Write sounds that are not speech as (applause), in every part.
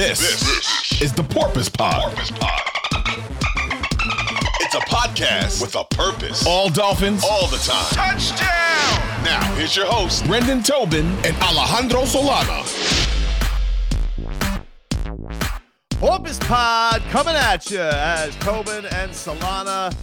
This, this is the Porpoise Pod. Porpoise Pod. It's a podcast with a purpose. All Dolphins, all the time. Touchdown! Now, here's your host, Brendan Tobin and Alejandro Solana. Porpoise Pod coming at you as Tobin and Solana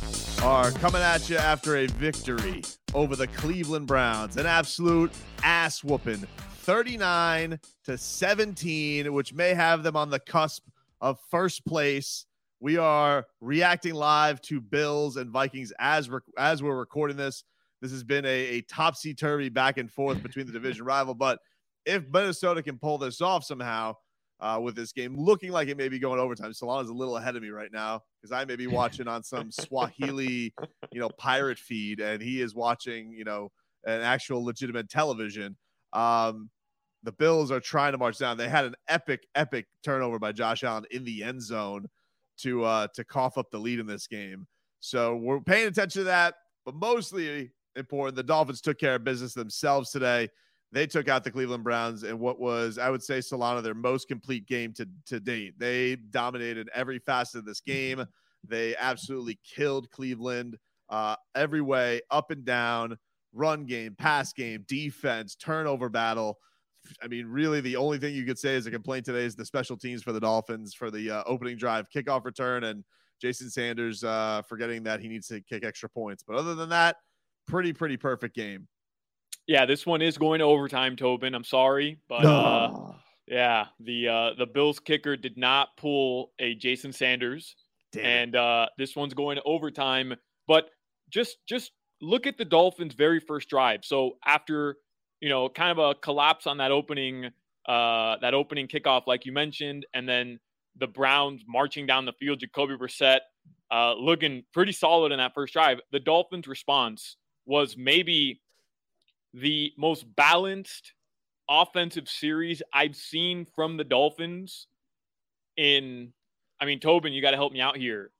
are coming at you after a victory over the Cleveland Browns. An absolute ass whooping 39 to 17, which may have them on the cusp of first place. We are reacting live to Bills and Vikings as rec- as we're recording this. This has been a, a topsy turvy back and forth between the division rival, but if Minnesota can pull this off somehow uh, with this game, looking like it may be going overtime, Solana's a little ahead of me right now because I may be watching on some Swahili, you know, pirate feed, and he is watching, you know, an actual legitimate television. Um, the Bills are trying to march down. They had an epic, epic turnover by Josh Allen in the end zone to uh, to cough up the lead in this game. So we're paying attention to that, but mostly important, the Dolphins took care of business themselves today. They took out the Cleveland Browns in what was, I would say, Solana, their most complete game to, to date. They dominated every facet of this game. They absolutely killed Cleveland uh, every way, up and down, run game, pass game, defense, turnover battle. I mean, really, the only thing you could say as a complaint today is the special teams for the Dolphins for the uh, opening drive kickoff return and Jason Sanders uh, forgetting that he needs to kick extra points. But other than that, pretty, pretty perfect game. Yeah, this one is going to overtime, Tobin. I'm sorry, but uh, yeah, the uh, the Bills kicker did not pull a Jason Sanders, Damn. and uh, this one's going to overtime. But just just look at the Dolphins' very first drive. So after you know, kind of a collapse on that opening uh, that opening kickoff, like you mentioned, and then the Browns marching down the field, Jacoby Brissett uh, looking pretty solid in that first drive. The Dolphins' response was maybe the most balanced offensive series I've seen from the Dolphins in. I mean, Tobin, you got to help me out here.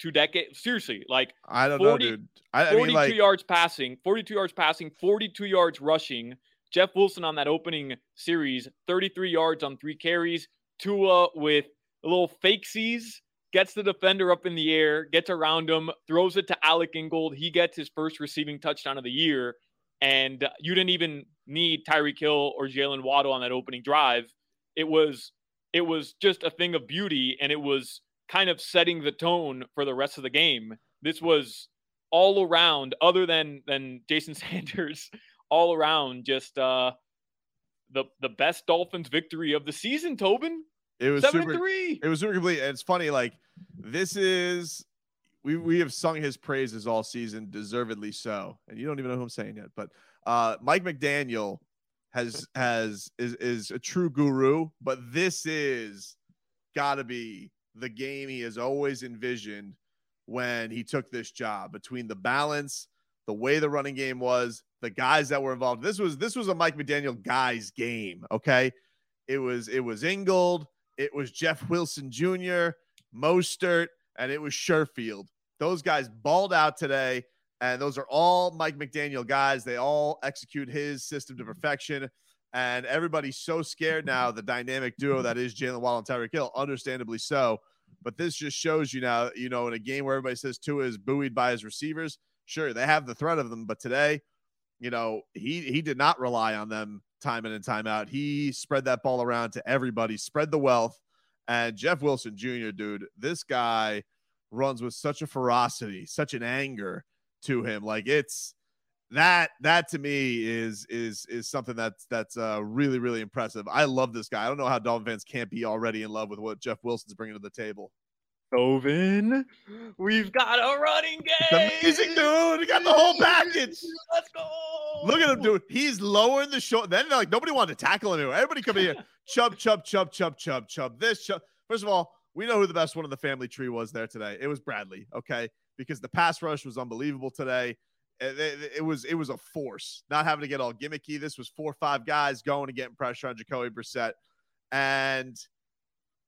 Two decades, seriously, like I don't 40, know, dude. I, I 42 mean, like, yards passing, 42 yards passing, 42 yards rushing. Jeff Wilson on that opening series, 33 yards on three carries. Tua with a little fake sees, gets the defender up in the air, gets around him, throws it to Alec Ingold. He gets his first receiving touchdown of the year. And you didn't even need Tyreek Hill or Jaylen Waddle on that opening drive. It was it was just a thing of beauty, and it was kind of setting the tone for the rest of the game. This was all around, other than than Jason (laughs) Sanders, all around just uh the the best Dolphins victory of the season, Tobin. It was seven super, three. It was super complete. And it's funny, like this is we we have sung his praises all season, deservedly so. And you don't even know who I'm saying yet, but uh Mike McDaniel has has is is a true guru, but this is gotta be the game he has always envisioned when he took this job between the balance, the way the running game was, the guys that were involved. This was this was a Mike McDaniel guys game. Okay. It was it was Ingold, it was Jeff (laughs) Wilson Jr., Mostert, and it was Sherfield. Those guys balled out today, and those are all Mike McDaniel guys. They all execute his system to perfection. And everybody's so scared now, the dynamic duo that is Jaylen Waddle and Tyreek Hill, understandably so. But this just shows you now, you know, in a game where everybody says Tua is buoyed by his receivers, sure, they have the threat of them. But today, you know, he he did not rely on them time in and time out. He spread that ball around to everybody, spread the wealth. And Jeff Wilson Jr., dude, this guy runs with such a ferocity, such an anger to him. Like it's that that to me is is is something that's that's uh, really really impressive. I love this guy. I don't know how Dolphin fans can't be already in love with what Jeff Wilson's bringing to the table. Oven, we've got a running game. It's amazing, dude. He got the whole package. Let's go. Look at him, dude. He's lowering the shoulder. Then like nobody wanted to tackle him. Everybody come here. (laughs) chub, chub, chub, chub, chub, chub. This chub. First of all, we know who the best one of the family tree was there today. It was Bradley. Okay, because the pass rush was unbelievable today. Eh, it, it, was it was a force. Not having to get all gimmicky. This was four or five guys going and getting pressure on Jacoby Brissett, and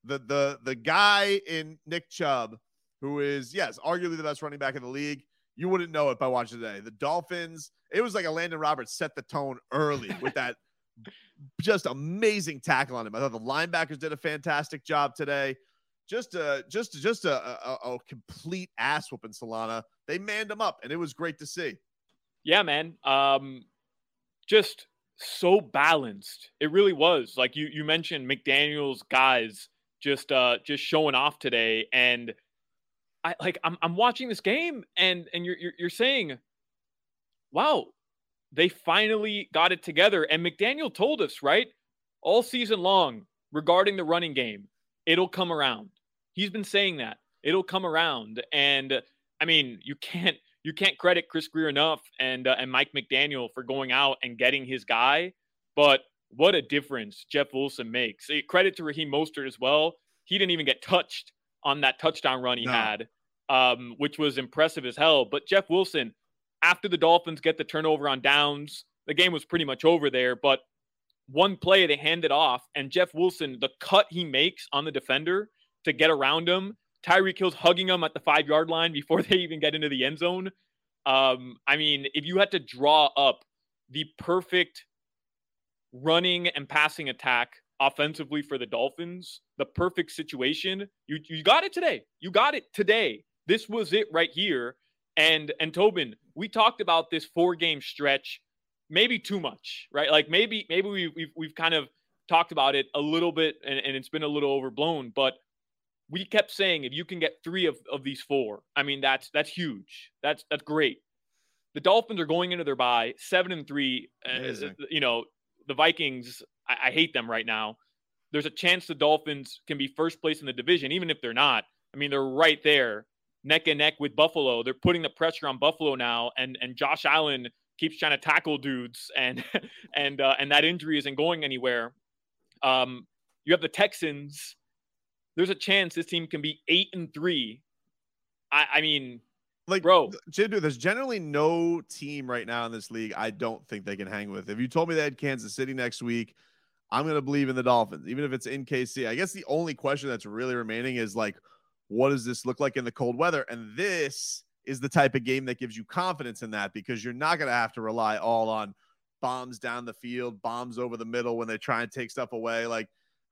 the the the guy in Nick Chubb, who is yes, arguably the best running back in the league. You wouldn't know it by watching today. The Dolphins. It was like Elandon Roberts set the tone early with that (laughs) just amazing tackle on him. I thought the linebackers did a fantastic job today. Just a just just a, a, a complete ass whooping Solana. They manned him up, and it was great to see. Yeah, man. Um, just so balanced. It really was. Like you you mentioned McDaniel's guys just uh just showing off today and I like I'm I'm watching this game and and you're you're, you're saying wow, they finally got it together and McDaniel told us, right? All season long regarding the running game, it'll come around. He's been saying that. It'll come around and I mean, you can't you can't credit Chris Grier enough and uh, and Mike McDaniel for going out and getting his guy, but what a difference Jeff Wilson makes. Credit to Raheem Mostert as well. He didn't even get touched on that touchdown run he no. had, um, which was impressive as hell. But Jeff Wilson, after the Dolphins get the turnover on downs, the game was pretty much over there. But one play they handed off, and Jeff Wilson, the cut he makes on the defender to get around him Tyreek Hill's hugging him at the five yard line before (laughs) they even get into the end zone. Um, I mean, if you had to draw up the perfect running and passing attack offensively for the Dolphins, the perfect situation, you you got it today. You got it today. This was it right here. And and Tobin, we talked about this four game stretch, maybe too much, right? Like maybe maybe we, we've we've kind of talked about it a little bit and, and it's been a little overblown, but we kept saying if you can get three of, of these four, I mean that's that's huge. That's that's great. The Dolphins are going into their bye seven and three. Uh, you know the Vikings. I, I hate them right now. There's a chance the Dolphins can be first place in the division, even if they're not. I mean they're right there, neck and neck with Buffalo. They're putting the pressure on Buffalo now, and and Josh Allen keeps trying to tackle dudes, (laughs) and and uh, and that injury isn't going anywhere. Um, you have the Texans there's a chance this team can be eight and three. I, I mean, like, bro, there's generally no team right now in this league I don't think they can hang with. If you told me they had Kansas City next week, I'm going to believe in the Dolphins, even if it's in KC. I guess the only question that's really remaining is like, what does this look like in the cold weather? And this is the type of game that gives you confidence in that because you're not going to have to rely all on bombs down the field, bombs over the middle when they try and take stuff away. Like,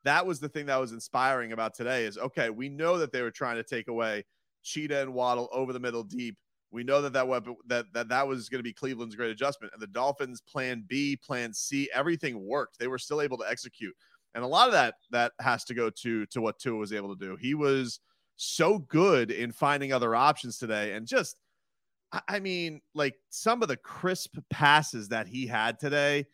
that was the thing that was inspiring about today is okay, we know that they were trying to take away Cheetah and Waddle over the middle deep. We know that that weapon that that that was going to be Cleveland's great adjustment, and the Dolphins' plan B, plan C, everything worked. They were still able to execute, and a lot of that that has to go to to what Tua was able to do. He was so good in finding other options today, and just I mean, like some of the crisp passes that he had today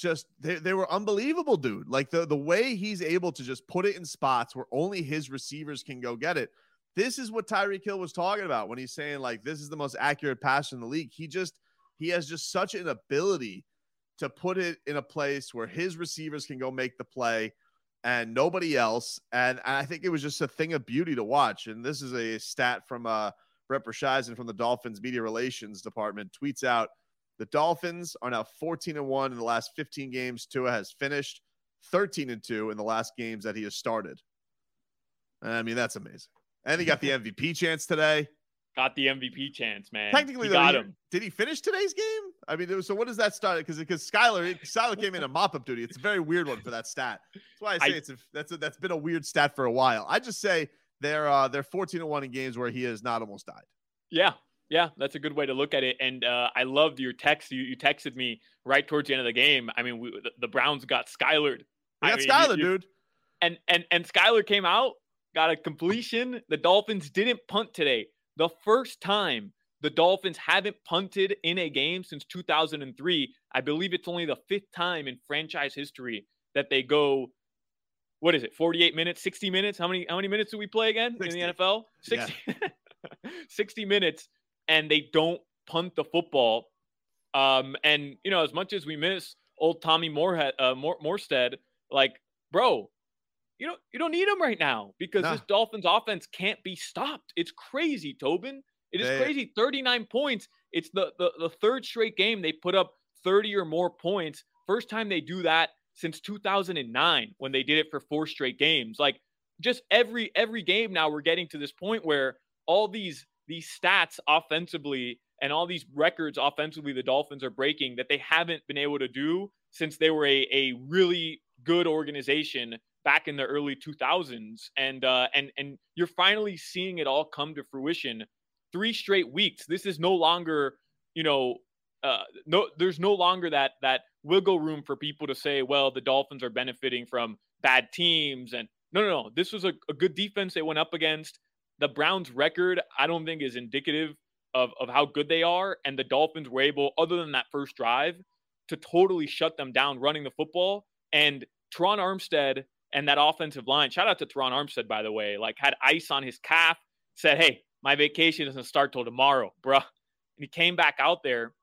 just they, they were unbelievable, dude. Like the the way he's able to just put it in spots where only his receivers can go get it. This is what Tyreek Hill was talking about when he's saying like this is the most accurate pass in the league. He just he has just such an ability to put it in a place where his receivers can go make the play and nobody else. And I think it was just a thing of beauty to watch. And this is a stat from uh Brett from the Dolphins media relations department tweets out the Dolphins are now 14 and 1 in the last 15 games. Tua has finished 13 and 2 in the last games that he has started. I mean, that's amazing. And he got the (laughs) MVP chance today. Got the MVP chance, man. Technically, he got him. Did he finish today's game? I mean, was, so what does that start? Because because Skylar Skylar came in a mop up duty. It's a very weird one for that stat. That's why I say I, it's a, that's a, that's been a weird stat for a while. I just say they're uh, they're 14 and one in games where he has not almost died. Yeah, yeah, that's a good way to look at it. And uh, I loved your text. You, you texted me right towards the end of the game. I mean, we, the, the, Browns got Skylared. They got mean, Skylar, you, dude. And and and Skylar came out, got a completion. The Dolphins didn't punt today. The first time the Dolphins haven't punted in a game since 2003. I believe it's only the fifth time in franchise history that they go. What is it? 48 minutes, 60 minutes? How many how many minutes do we play again 60. in the NFL? 60. Yeah. 60 (laughs) minutes and they don't punt the football. Um, and you know, as much as we miss old Tommy Moorhead, uh, Moore, Morstead, like, bro, you don't you don't need him right now because nah. this Dolphins offense can't be stopped. It's crazy, Tobin. It is they, crazy. 39 points. It's the, the the third straight game they put up 30 or more points. First time they do that since 2009 when they did it for four straight games. Like just every every game now we're getting to this point where all these these stats offensively and all these records offensively the Dolphins are breaking that they haven't been able to do since they were a, a really good organization back in the early 2000s and uh, and and you're finally seeing it all come to fruition. Three straight weeks this is no longer you know uh, no there's no longer that that wiggle room for people to say well the dolphins are benefiting from bad teams and no no no this was a, a good defense they went up against the browns record i don't think is indicative of, of how good they are and the dolphins were able other than that first drive to totally shut them down running the football and Terron Armstead and that offensive line. Shout out to Terron Armstead, by the way. Like had ice on his calf. Said, "Hey, my vacation doesn't start till tomorrow, bruh." And he came back out there.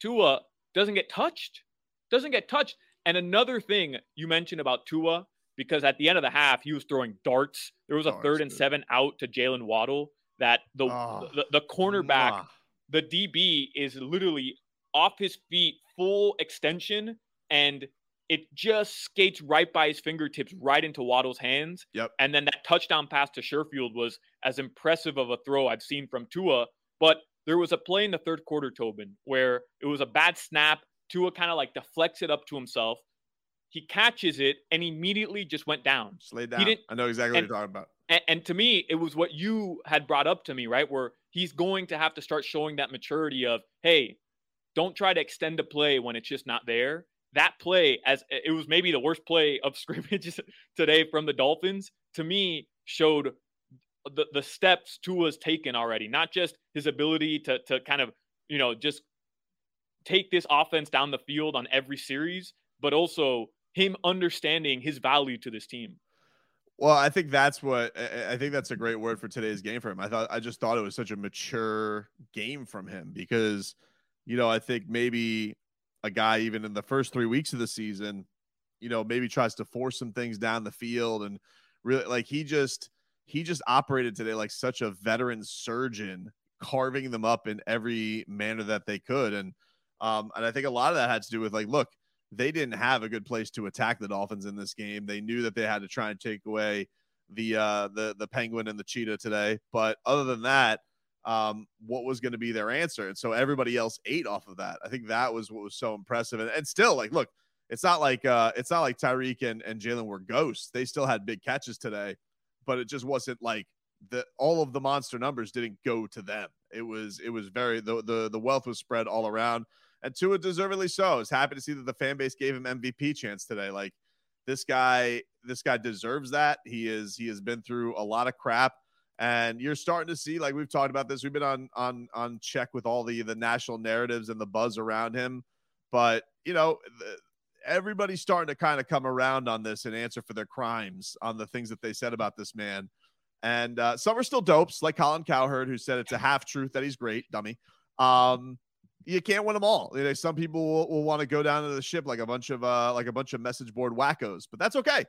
Tua doesn't get touched. Doesn't get touched. And another thing you mentioned about Tua, because at the end of the half he was throwing darts. There was a oh, darts, third and dude. seven out to Jaylen Waddle. That the, oh, the the cornerback, nah. the DB is literally off his feet, full extension, and it just skates right by his fingertips, right into Waddle's hands. Yep. And then that touchdown pass to Sherfield was as impressive of a throw I've seen from Tua. But there was a play in the third quarter, Tobin, where it was a bad snap. Tua kind of like deflects it up to himself. He catches it and immediately just went down. Just laid down. I know exactly and, what you're talking about. And, and to me, it was what you had brought up to me, right? Where he's going to have to start showing that maturity of, hey, don't try to extend a play when it's just not there that play as it was maybe the worst play of (laughs) scrimmage today from the Dolphins to me showed the, the steps Tua's taken already, not just his ability to to kind of, you know, just take this offense down the field on every series, but also him understanding his value to this team. Well, I think that's what I think that's a great word for today's game for him. I thought I just thought it was such a mature game from him because you know, I think maybe a guy even in the first three weeks of the season, you know, maybe tries to force some things down the field and really like he just he just operated today like such a veteran surgeon, carving them up in every manner that they could. And um, and I think a lot of that had to do with like, look, they didn't have a good place to attack the Dolphins in this game. They knew that they had to try and take away the uh the the penguin and the cheetah today. But other than that, um, what was going to be their answer. And so everybody else ate off of that. I think that was what was so impressive. And, and still, like, look, it's not like uh, it's not like Tyreek and, and Jaylen were ghosts. They still had big catches today, but it just wasn't like the all of the monster numbers didn't go to them. It was it was very the the the wealth was spread all around. And Tua deservedly so. I was happy to see that the fan base gave him MVP chance today. Like this guy, this guy deserves that. He is he has been through a lot of crap and you're starting to see like we've talked about this we've been on on on check with all the the national narratives and the buzz around him but you know the, everybody's starting to kind of come around on this and answer for their crimes on the things that they said about this man and uh, some are still dopes like colin cowherd who said it's a half truth that he's great dummy um you can't win them all. You know, some people will, will want to go down to the ship like a bunch of uh, like a bunch of message board wackos, but that's okay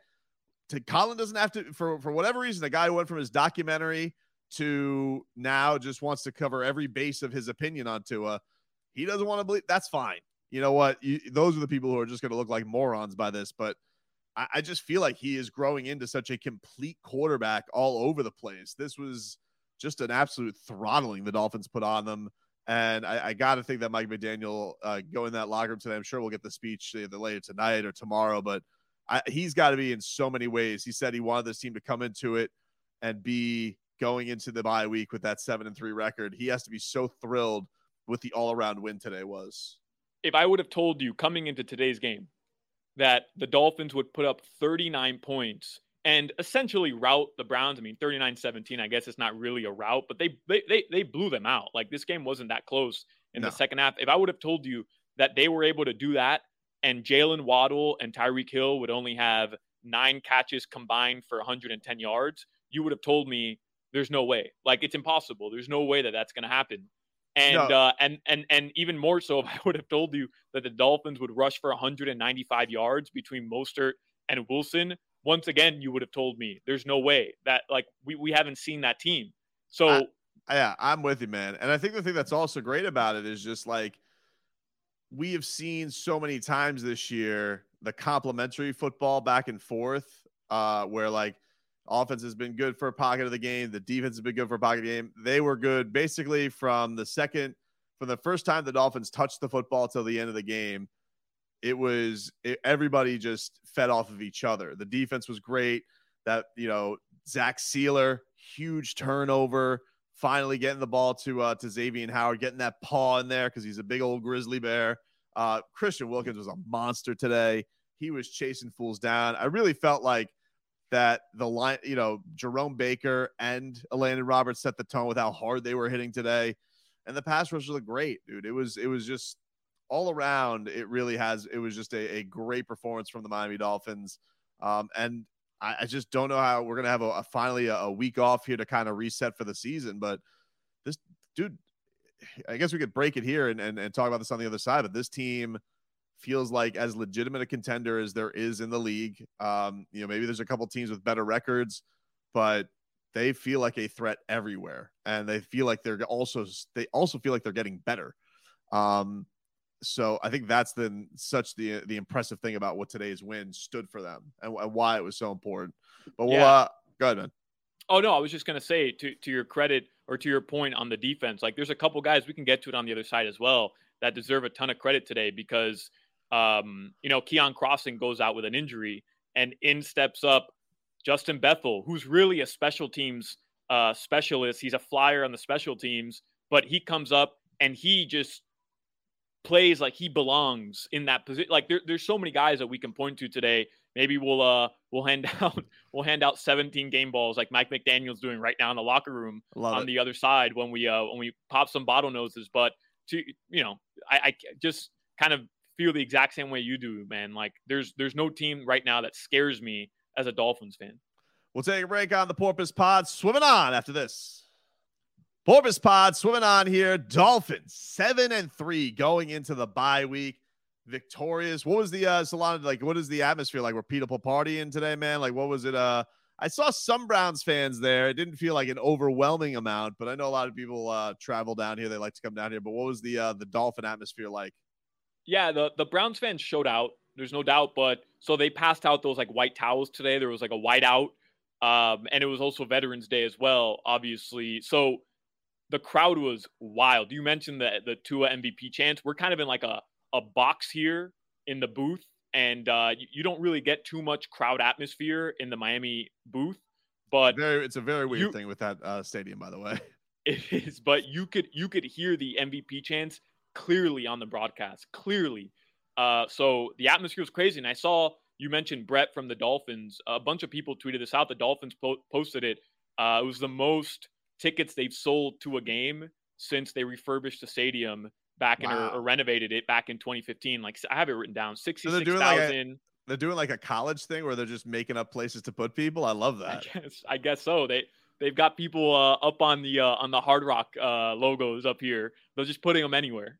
to Colin doesn't have to for for whatever reason the guy who went from his documentary to now just wants to cover every base of his opinion on Tua. He doesn't want to believe that's fine. You know what? You, those are the people who are just going to look like morons by this. But I, I, just feel like he is growing into such a complete quarterback all over the place. This was just an absolute throttling the Dolphins put on them. And I, I got to think that Mike McDaniel uh, go in that locker room today. I'm sure we'll get the speech either later tonight or tomorrow, but I, he's got to be in so many ways. He said he wanted this team to come into it and be going into the bye week with that seven and three record. He has to be so thrilled with the all around win today was. If I would have told you coming into today's game that the Dolphins would put up 39 points and essentially rout the Browns, I mean 39-17, I guess it's not really a rout, but they they they, they blew them out. Like this game wasn't that close in no. the second half. If I would have told you that they were able to do that and Jaylen Waddle and Tyreek Hill would only have nine catches combined for 110 yards, you would have told me there's no way. Like it's impossible. There's no way that that's going to happen. And no. uh, and and and even more so, (laughs) if I would have told you that the Dolphins would rush for 195 yards between Mostert and Wilson, once again, you would have told me there's no way that like we we haven't seen that team. So I, yeah, I'm with you, man. And I think the thing that's also great about it is just like we have seen so many times this year the complementary football back and forth, uh, where like offense has been good for a pocket of the game, the defense has been good for a pocket of the game. They were good basically from the second, from the first time the Dolphins touched the football till the end of the game. It was it, everybody just fed off of each other. The defense was great. That you know Zach Sieler, huge turnover, finally getting the ball to uh, to Xavier Howard, getting that paw in there because he's a big old grizzly bear. Uh, Christian Wilkins was a monster today. He was chasing fools down. I really felt like that the line, you know, Jerome Baker and Elandon Roberts set the tone with how hard they were hitting today. And the pass rush looked great, dude. It was it was just all around. It really has. It was just a, a great performance from the Miami Dolphins. Um, and I, I, just don't know how we're gonna have a, a finally a, a week off here to kind of reset for the season. But this dude, I guess we could break it here and, and, and talk about this on the other side. But this team feels like as legitimate a contender as there is in the league. Um, you know, maybe there's a couple teams with better records, but they feel like a threat everywhere, and they feel like they're also they also feel like they're getting better. Um, so I think that's the such the the impressive thing about what today's win stood for them and, and why it was so important. But we'll yeah. uh, go ahead, man. Oh no, I was just gonna say to to your credit or to your point on the defense, like there's a couple guys we can get to it on the other side as well that deserve a ton of credit today because um, you know, Keion Crossen goes out with an injury, and in steps up Justin Bethel, who's really a special teams uh, specialist. He's a flyer on the special teams, but he comes up and he just plays like he belongs in that position. Like there, there's so many guys that we can point to today. Maybe we'll uh we'll hand (laughs) out we'll hand out 17 game balls like Mike McDaniel's doing right now in the locker room Love on it. the other side when we uh when we pop some bottle noses. But to you know, I, I just kind of feel the exact same way you do, man. Like there's there's no team right now that scares me as a Dolphins fan. We'll take a break on the Porpoise Pod. Swimming on after this. Porpoise Pod swimming on here. Dolphins seven and three going into the bye week. Victorious. What was the uh salon like? What is the atmosphere like? Were people partying today, man? Like, what was it? Uh, I saw some Browns fans there. It didn't feel like an overwhelming amount, but I know a lot of people uh travel down here. They like to come down here. But what was the uh the Dolphin atmosphere like? Yeah, the the Browns fans showed out. There's no doubt, but so they passed out those like white towels today. There was like a white out, um, and it was also Veterans Day as well, obviously. So the crowd was wild. You mentioned the the Tua MVP chance. We're kind of in like a a box here in the booth, and uh, you, you don't really get too much crowd atmosphere in the Miami booth. But very, it's a very weird you, thing with that uh, stadium, by the way. (laughs) It is, but you could you could hear the MVP chants clearly on the broadcast, clearly. Uh, so the atmosphere was crazy. And I saw you mentioned Brett from the Dolphins. A bunch of people tweeted this out. The Dolphins po- posted it. Uh, it was the most tickets they've sold to a game since they refurbished the stadium back wow. in or, or, renovated it back in 2015. Like I have it written down, sixty-six thousand. They're doing like a college thing where they're just making up places to put people. I love that. I guess, I guess so. They they've got people uh, up on the uh, on the Hard Rock uh, logos up here. They're just putting them anywhere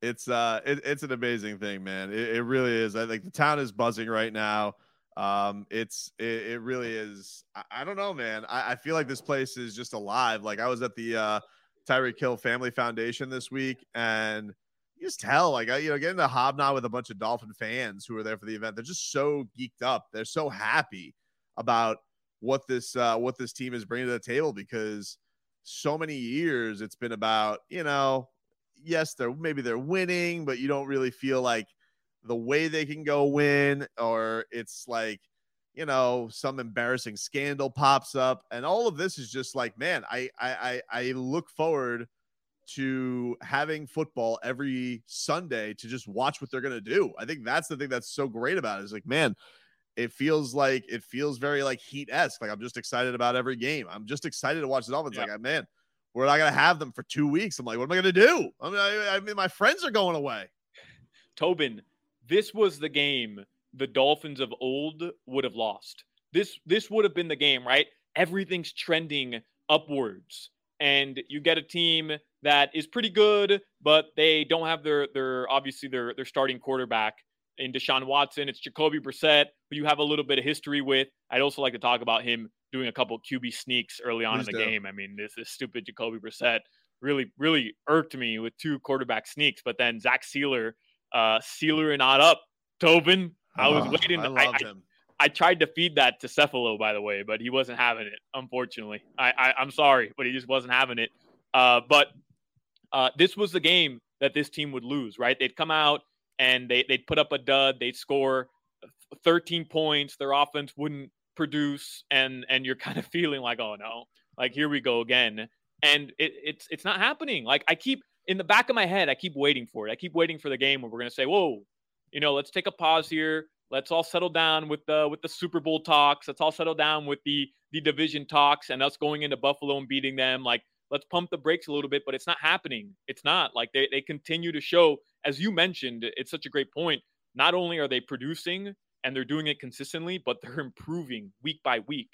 it's uh it, it's an amazing thing man it, it, really is i think the town is buzzing right now um it's it, it really is I, I, don't know man. I, I feel like this place is just alive. Like i was at the uh tyreek hill family foundation this week and you just tell like I, you know getting to hobnob with a bunch of dolphin fans who are there for the event. They're just so geeked up. They're so happy about what this uh what this team is bringing to the table because so many years it's been about you know yes, they're maybe they're winning, but you don't really feel like the way they can go win, or it's like, you know, some embarrassing scandal pops up. And all of this is just like, man, I I I look forward to having football every Sunday to just watch what they're gonna do. I think that's the thing that's so great about it. it. Is like, man, it feels like it feels very like heat esque. Like I'm just excited about every game. I'm just excited to watch the Dolphins. Yep. Like, man, we're not going to have them for two weeks. I'm like, what am I going to do? I mean, I, I mean, my friends are going away. Tobin, this was the game the Dolphins of old would have lost. This this would have been the game, right? Everything's trending upwards, and you get a team that is pretty good, but they don't have their their obviously their their starting quarterback in Deshaun Watson. It's Jacoby Brissett, who you have a little bit of history with. I'd also like to talk about him doing a couple QB sneaks early on Please in the do. game. I mean, this is stupid Jacoby Brissett really, really irked me with two quarterback sneaks. But then Zach Sieler, uh, Sieler and not up. Tobin, I was oh, waiting. I, I, I, I, tried to feed that to Cephalo, by the way, but he wasn't having it. Unfortunately, I, I am sorry, but he just wasn't having it. Uh, but uh, this was the game that this team would lose. Right? They'd come out and they they'd put up a dud, they'd score 13 points, their offense wouldn't produce, and and you're (laughs) kind of feeling like, oh no, like here we go again, and it, it's it's not happening. Like I keep in the back of my head, I keep waiting for it. I keep waiting for the game where we're gonna say, whoa, you know, let's take a pause here. Let's all settle down with the with the Super Bowl talks. Let's all settle down with the the division talks and us going into Buffalo and beating them. Like let's pump the brakes a little bit, but it's not happening. It's not like they, they continue to show, as you mentioned, it's such a great point. Not only are they producing and they're doing it consistently, but they're improving week by week.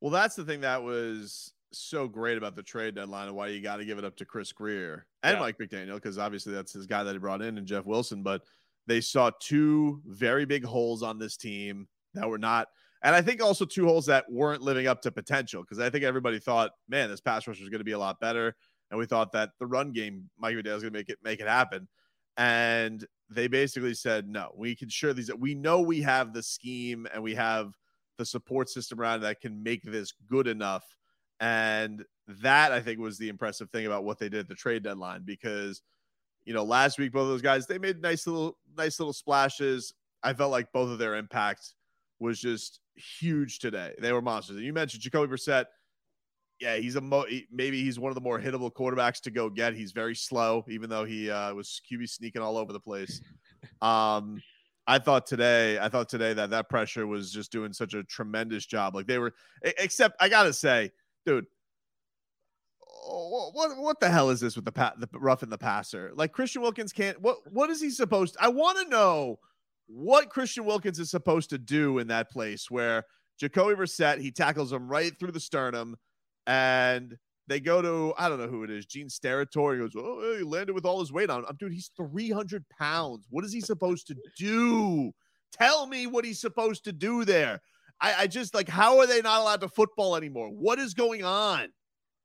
Well, that's the thing that was so great about the trade deadline and why you got to give it up to Chris Grier and yeah. Mike McDaniel, because obviously that's his guy that he brought in and Jeff Wilson. But they saw two very big holes on this team that were not – and I think also two holes that weren't living up to potential because I think everybody thought, man, this pass rush was going to be a lot better. And we thought that the run game, Mike McDaniel was going to make it make it happen. And they basically said, no, we can sure these we know we have the scheme and we have the support system around that can make this good enough. And that I think was the impressive thing about what they did at the trade deadline because you know last week both of those guys they made nice little nice little splashes. I felt like both of their impact was just huge today. They were monsters. And you mentioned Jacoby Brissett. Yeah, he's a mo- maybe he's one of the more hittable quarterbacks to go get. He's very slow, even though he uh, was QB sneaking all over the place. (laughs) Um, I thought today, I thought today that that pressure was just doing such a tremendous job. Like they were, except I gotta say, dude, oh, what what the hell is this with the the rough and the passer? Like Christian Wilkins can't. What what is he supposed? I want to know what Christian Wilkins is supposed to do in that place where Jacoby Brissett, he tackles him right through the sternum and they go to, I don't know who it is, Gene Steratore. He goes, Oh, he landed with all his weight on him. Dude, he's 300 pounds. What is he supposed to do? Tell me what he's supposed to do there. I, I just like, how are they not allowed to football anymore? What is going on?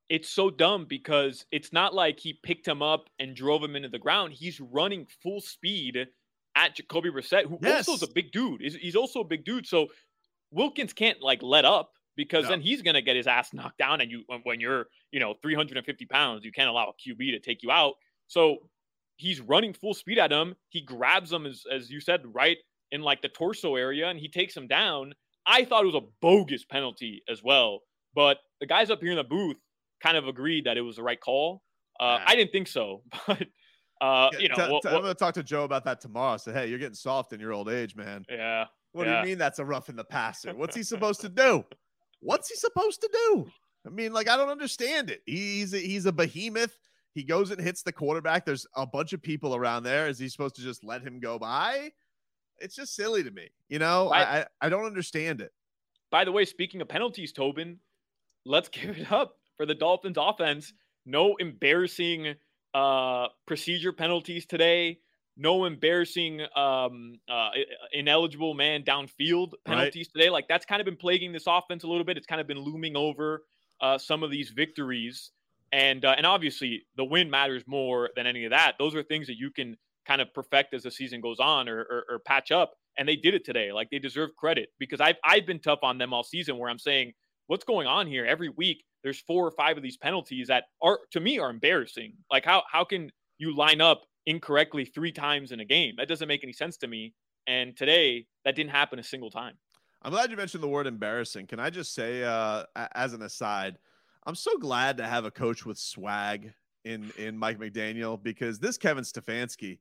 It's so dumb because it's not like he picked him up and drove him into the ground. He's running full speed at Jacoby Brissett, who yes. also is a big dude. He's, he's, also a big dude. So Wilkins can't like let up because no. then he's gonna get his ass knocked down. And you when you're you know 350 pounds, you can't allow a QB to take you out. So he's running full speed at him. He grabs him as as you said right in like the torso area, and he takes him down. I thought it was a bogus penalty as well, but the guys up here in the booth kind of agreed that it was the right call. Uh, I didn't think so, (laughs) but uh, you know, t- t- I'm going to talk to Joe about that tomorrow. Say, hey, you're getting soft in your old age, man. Yeah. What yeah. do you mean that's a rough in the passer? What's he (laughs) supposed to do? What's he supposed to do? I mean, like, I don't understand it. He's a, he's a behemoth. He goes and hits the quarterback. There's a bunch of people around there. Is he supposed to just let him go by? It's just silly to me. You know, I, I, I don't understand it. By the way, speaking of penalties, Tobin, let's (laughs) give it up for the Dolphins offense. No embarrassing uh, procedure penalties today. No embarrassing, um, uh, ineligible man downfield penalties right. today. Like that's kind of been plaguing this offense a little bit. It's kind of been looming over uh, some of these victories, and uh, and obviously the win matters more than any of that. Those are things that you can kind of perfect as the season goes on or, or, or patch up. And they did it today. Like they deserve credit because I've I've been tough on them all season. Where I'm saying, what's going on here? Every week there's four or five of these penalties that are to me are embarrassing. Like how how can you line up incorrectly three times in a game? That doesn't make any sense to me. And today that didn't happen a single time. I'm glad you mentioned the word embarrassing. Can I just say, uh, as an aside, I'm so glad to have a coach with swag in in Mike McDaniel because this Kevin Stefanski,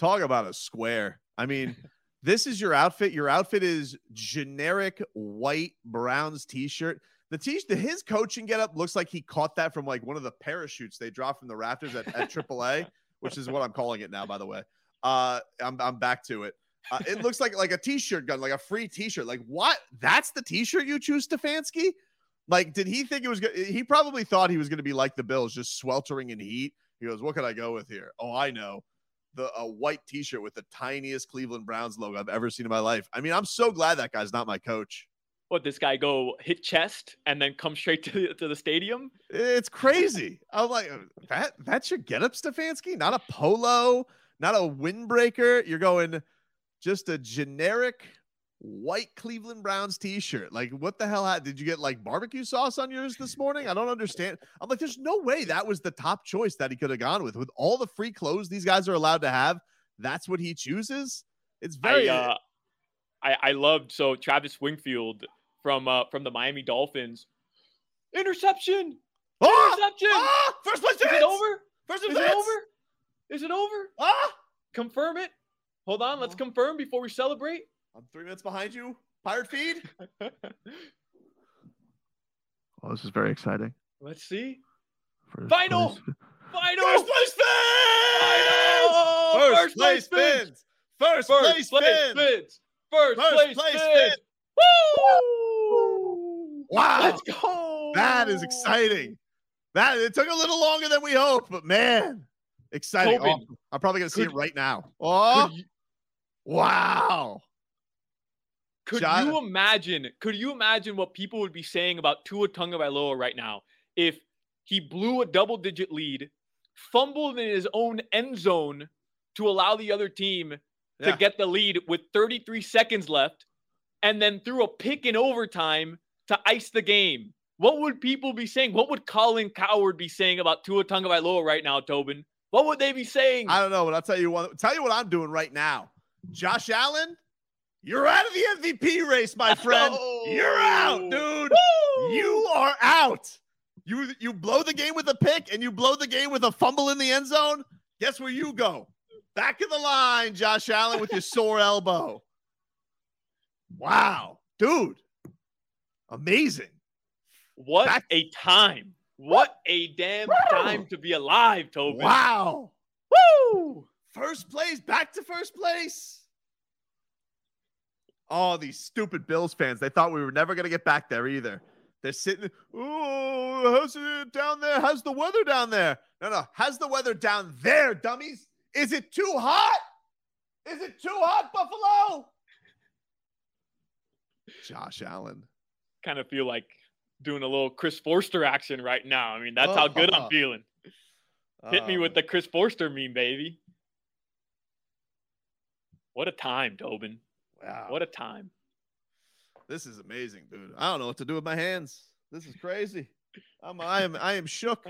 talk about a square. I mean, (laughs) this is your outfit. Your outfit is generic white Browns t-shirt. The t the his coaching getup looks like he caught that from like one of the parachutes they dropped from the rafters at, at AAA, which is what I'm calling it now, by the way. Uh, I'm I'm back to it. Uh, it looks like like a t-shirt gun, like a free t-shirt. Like what? That's the t-shirt you choose, Stefanski? Like, did he think it was good? He probably thought he was going to be like the Bills, just sweltering in heat. He goes, "What can I go with here? Oh, I know." The a white t-shirt with the tiniest Cleveland Browns logo I've ever seen in my life. I mean, I'm so glad that guy's not my coach what this guy go hit chest and then come straight to the, to the stadium? It's crazy. I'm like that. That's your getup, Stefanski. Not a polo, not a windbreaker. You're going just a generic white Cleveland Browns t-shirt. Like, what the hell? Did you get like barbecue sauce on yours this morning? I don't understand. I'm like, there's no way that was the top choice that he could have gone with. With all the free clothes these guys are allowed to have, that's what he chooses. It's very. I, uh, I, I loved so Travis Wingfield from uh, from the Miami Dolphins. Interception. Oh! Interception. Ah! First place. Is it over? First Is it over? Is it over? Ah! Confirm it. Hold on. Let's Oh. confirm before we celebrate. I'm three minutes behind you. Pirate feed. (laughs) Oh, this is very exciting. Let's see. First Final! place- Final. First place spins! Final! First, place spins! First, First place spins! spins. First, First place, place spins. spins. Woo! Wow. Let's go. That is exciting. That it took a little longer than we hoped, but man, exciting. Oh, I'm probably gonna see could- it right now. Oh, you, wow. Could John- you imagine? Could you imagine what people would be saying about Tua Tagovailoa right now if he blew a double-digit lead, fumbled in his own end zone to allow the other team to get the lead with 33 seconds left, and then threw a pick in overtime to ice the game? What would people be saying? What would Colin Cowherd be saying about Tua Tagovailoa right now, Tobin? What would they be saying? I don't know, but I'll tell you what. Tell you what I'm doing right now. Josh Allen, you're out of the MVP race, my (laughs) friend. You're out, dude. Woo! You are out. You you blow the game with a pick and you blow the game with a fumble in the end zone. Guess where you go? Back in the line, Josh Allen, with your sore (laughs) elbow. Wow, dude. Amazing. What Back- a time. What a damn Woo! time to be alive, Tobin. Wow. Woo! First place, back to first place. Oh, these stupid Bills fans. They thought we were never going to get back there either. They're sitting, oh, how's it down there? How's the weather down there? No, no. How's the weather down there, dummies? Is it too hot? Is it too hot, Buffalo? Josh Allen. Kind of feel like doing a little Chris Forster action right now. I mean, that's how good Oh. I'm feeling. Hit me with Um, the Chris Forster meme, baby. What a time, Tobin. Wow. What a time. This is amazing, dude. I don't know what to do with my hands. This is crazy. I'm I am I am shook.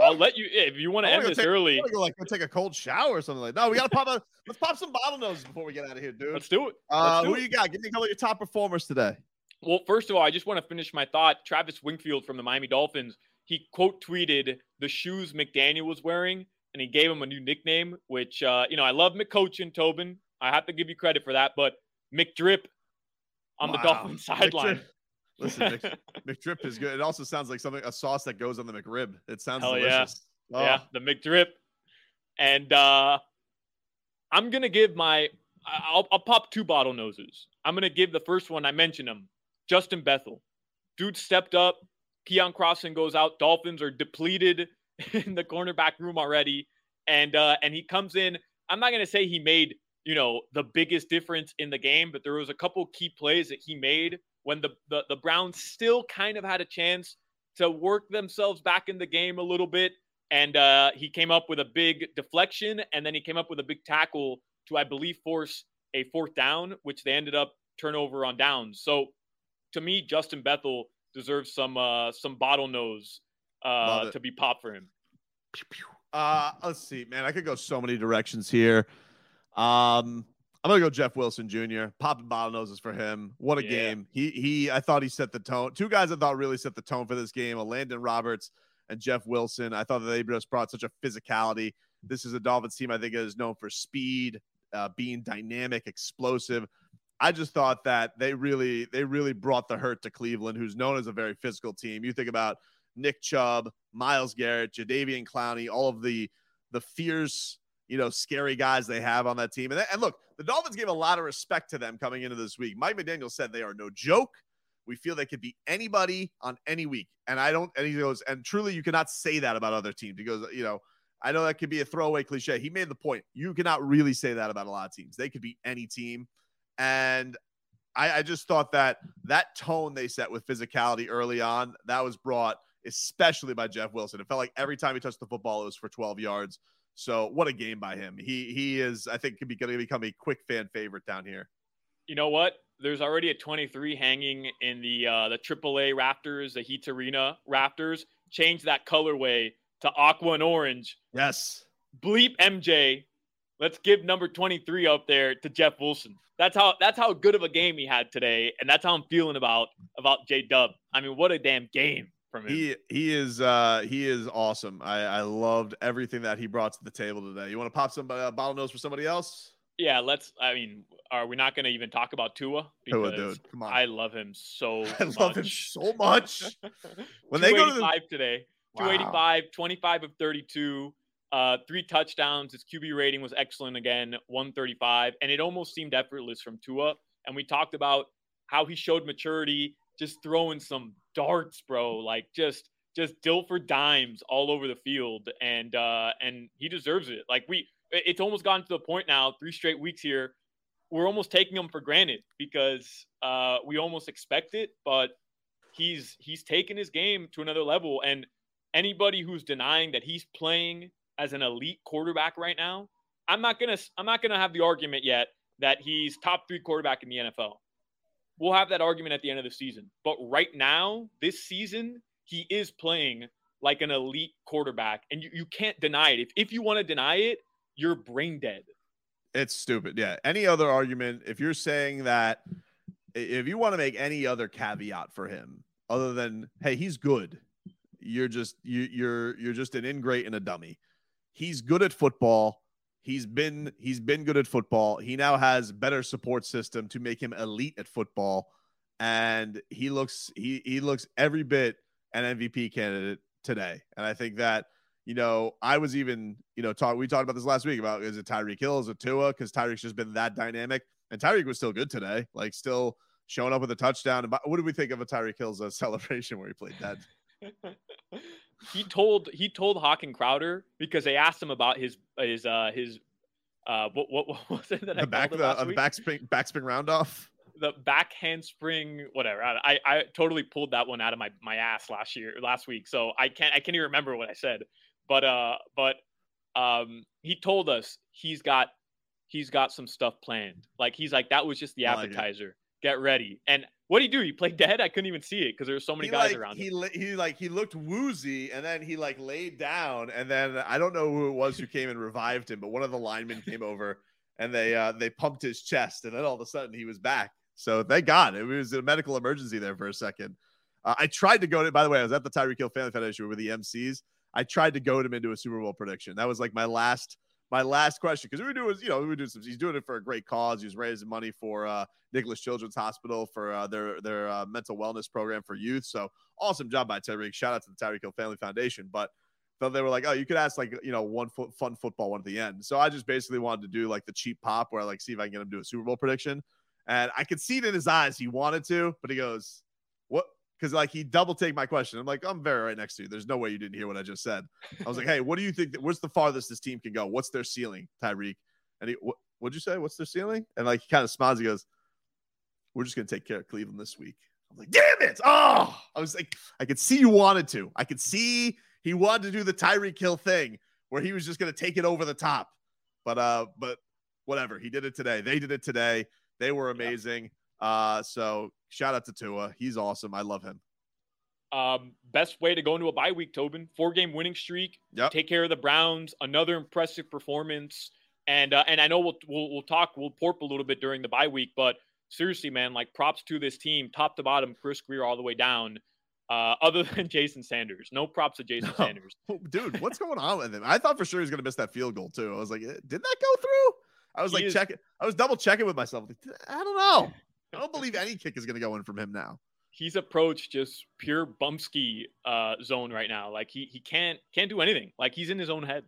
I'll let you if you want to end this take- early. Go like go take a cold shower or something like that. No, we gotta pop out. Let's pop some bottle noses before we get out of here, dude. Let's do it. Uh, Let's do who it. you got? Give me a couple of your top performers today. Well, first of all, I just want to finish my thought. Travis Wingfield from the Miami Dolphins, he quote tweeted the shoes McDaniel was wearing, and he gave him a new nickname, which, uh, you know, I love McCoachin, Tobin. I have to give you credit for that, but McDrip on the Wow. Dolphins (laughs) sideline. McDrip- Listen, Mc, (laughs) McDrip is good. It also sounds like something a sauce that goes on the McRib. It sounds Hell delicious. Yeah, Oh, the McDrip. And uh, I'm going to give my, I'll, I'll pop two bottle noses. I'm going to give the first one, I mentioned him, Justin Bethel. Dude stepped up. Keion Crossen goes out. Dolphins are depleted (laughs) in the cornerback room already. And uh, and he comes in. I'm not going to say he made, you know, the biggest difference in the game, but there was a couple key plays that he made when the, the, the Browns still kind of had a chance to work themselves back in the game a little bit and uh, he came up with a big deflection, and then he came up with a big tackle to, I believe, force a fourth down, which they ended up turnover on downs. So, to me, Justin Bethel deserves some uh, some bottle nose uh, to be popped for him. Uh, let's see, man. I could go so many directions here. Um, I'm gonna go Jeff Wilson Jr. Popping bottle noses for him. What a Yeah. game. He he. I thought he set the tone. Two guys I thought really set the tone for this game: Elandon Roberts and Jeff Wilson. I thought that they just brought such a physicality. This is a Dolphins team I think is known for speed, uh, being dynamic, explosive. I just thought that they really they really brought the hurt to Cleveland, who's known as a very physical team. You think about Nick Chubb, Myles Garrett, Jadeveon Clowney, all of the the fierce, you know, scary guys they have on that team. And, and look, the Dolphins gave a lot of respect to them coming into this week. Mike McDaniel said they are no joke. We feel they could be anybody on any week. And I don't, and he goes, and truly, you cannot say that about other teams. He goes, you know, I know that could be a throwaway cliche. He made the point. You cannot really say that about a lot of teams. They could be any team. And I, I just thought that that tone they set with physicality early on, that was brought especially by Jeff Wilson. It felt like every time he touched the football, it was for 12 yards. So what a game by him. He he is, I think, could be going to become a quick fan favorite down here. You know what? There's already a 23 hanging in the uh, the AAA Raptors, the Heat Arena Raptors. Change that colorway to aqua and orange. Yes. Bleep MJ. let's give number 23 up there to Jeff Wilson. That's how that's how good of a game he had today, and that's how I'm feeling about about J Dub. I mean, what a damn game from him. He he is uh he is awesome. I I loved everything that he brought to the table today. You want to pop some uh, bottle nose for somebody else? Yeah, let's. I mean, are we not going to even talk about Tua? Because Tua, dude, come on. I love him so. (laughs) I much. love him so much. (laughs) when they go to the... today, wow. 285, 25 of 32. Uh, three touchdowns. His QB rating was excellent again, 135, and it almost seemed effortless from Tua. And we talked about how he showed maturity, just throwing some darts, bro. Like just just Dilfer dimes all over the field, and uh, and he deserves it. Like we, it's almost gotten to the point now, three straight weeks here, we're almost taking him for granted because uh, we almost expect it, but he's he's taken his game to another level. And anybody who's denying that he's playing as an elite quarterback right now, I'm not gonna I'm not gonna have the argument yet that he's top three quarterback in the NFL. We'll have that argument at the end of the season. But right now, this season, he is playing like an elite quarterback, and you, you can't deny it. If if you want to deny it, you're brain dead. It's stupid. Yeah. Any other argument, if you're saying that if you want to make any other caveat for him other than hey, he's good, you're just you you're you're just an ingrate and a dummy he's good at football. He's been he's been good at football. He now has better support system to make him elite at football, and he looks he he looks every bit an MVP candidate today. And I think that you know I was even you know talk we talked about this last week about is it Tyreek Hill is it Tua because Tyreek's just been that dynamic and Tyreek was still good today, like still showing up with a touchdown. What do we think of a Tyreek Hill's uh, (laughs) celebration where he played dead? (laughs) he told he told Hawk and Crowder because they asked him about his his uh his uh what what, what was it that the I back the, uh, the backspring backspring round off the back handspring whatever. I, I totally pulled that one out of my my ass last year last week. So I can't I can't even remember what I said. But uh but um he told us he's got he's got some stuff planned. Like he's like that was just the appetizer. like get ready and what did he do? He played dead. I couldn't even see it because there were so many he guys like, around he, him. He like he looked woozy, and then he like laid down, and then I don't know who it was who came and revived him, but one of the linemen came over and they uh they pumped his chest, and then all of a sudden he was back. So thank God it was a medical emergency there for a second. Uh, I tried to go to. By the way, I was at the Tyreek Hill Family Foundation with the MCs. I tried to goad him into a Super Bowl prediction. That was like my last my last question because we were doing, you know, we were doing some. He's doing it for a great cause. He's raising money for uh, Nicklaus Children's Hospital for uh, their their uh, mental wellness program for youth. So awesome job by Tyreek. Shout out to the Tyreek Hill Family Foundation. But so they were like, oh, you could ask like you know one fun football one at the end. So I just basically wanted to do like the cheap pop where I like see if I can get him to do a Super Bowl prediction. And I could see it in his eyes he wanted to, but he goes, "What? Because like he double take my question. I'm like, I'm very right next to you. There's no way you didn't hear what I just said. I was like, hey, what do you think? That, what's the farthest this team can go? What's their ceiling, Tyreek? And he, what, what'd you say? What's their ceiling? And like he kind of smiles. He goes, we're just gonna take care of Cleveland this week. I'm like, damn it! Oh, I was like, I could see you wanted to. I could see he wanted to do the Tyreek Hill thing where he was just gonna take it over the top. But uh, but whatever. He did it today. They did it today. They were amazing. Uh, so shout out to Tua. He's awesome. I love him. Um, best way to go into a bye week, Tobin. Four game winning streak. Yep. Take care of the Browns. Another impressive performance. And uh, and I know we'll, we'll we'll talk we'll porp a little bit during the bye week, but seriously, man, like props to this team, top to bottom, Chris Grier all the way down. Uh, other (laughs) than Jason Sanders, no props to Jason no. Sanders. (laughs) Dude, what's going on with him? I thought for sure he was going to miss that field goal too. I was like, eh, did that go through? I was he like is... checking. I was double checking with myself. I don't know. I don't believe any kick is going to go in from him now. He's approached just pure bumsky uh, zone right now. Like he he can't can't do anything. Like he's in his own head.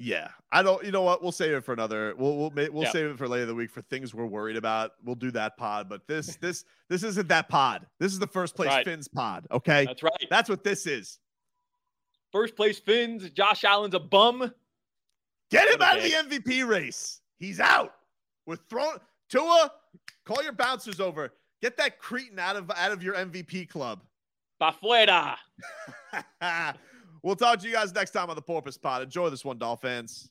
Yeah, I don't. You know what? We'll save it for another. We'll we'll we'll yeah. save it for later the week for things we're worried about. We'll do that pod. But this (laughs) this this isn't that pod. This is the first place right. Fins pod. Okay, that's right. That's what this is. First place Fins. Josh Allen's a bum. Get him out of the MVP race. He's out. We're throwing Tua. Call your bouncers over. Get that cretin out of out of your MVP club. Pa fuera. (laughs) we'll talk to you guys next time on the Porpoise Pod. Enjoy this one, Dolphins.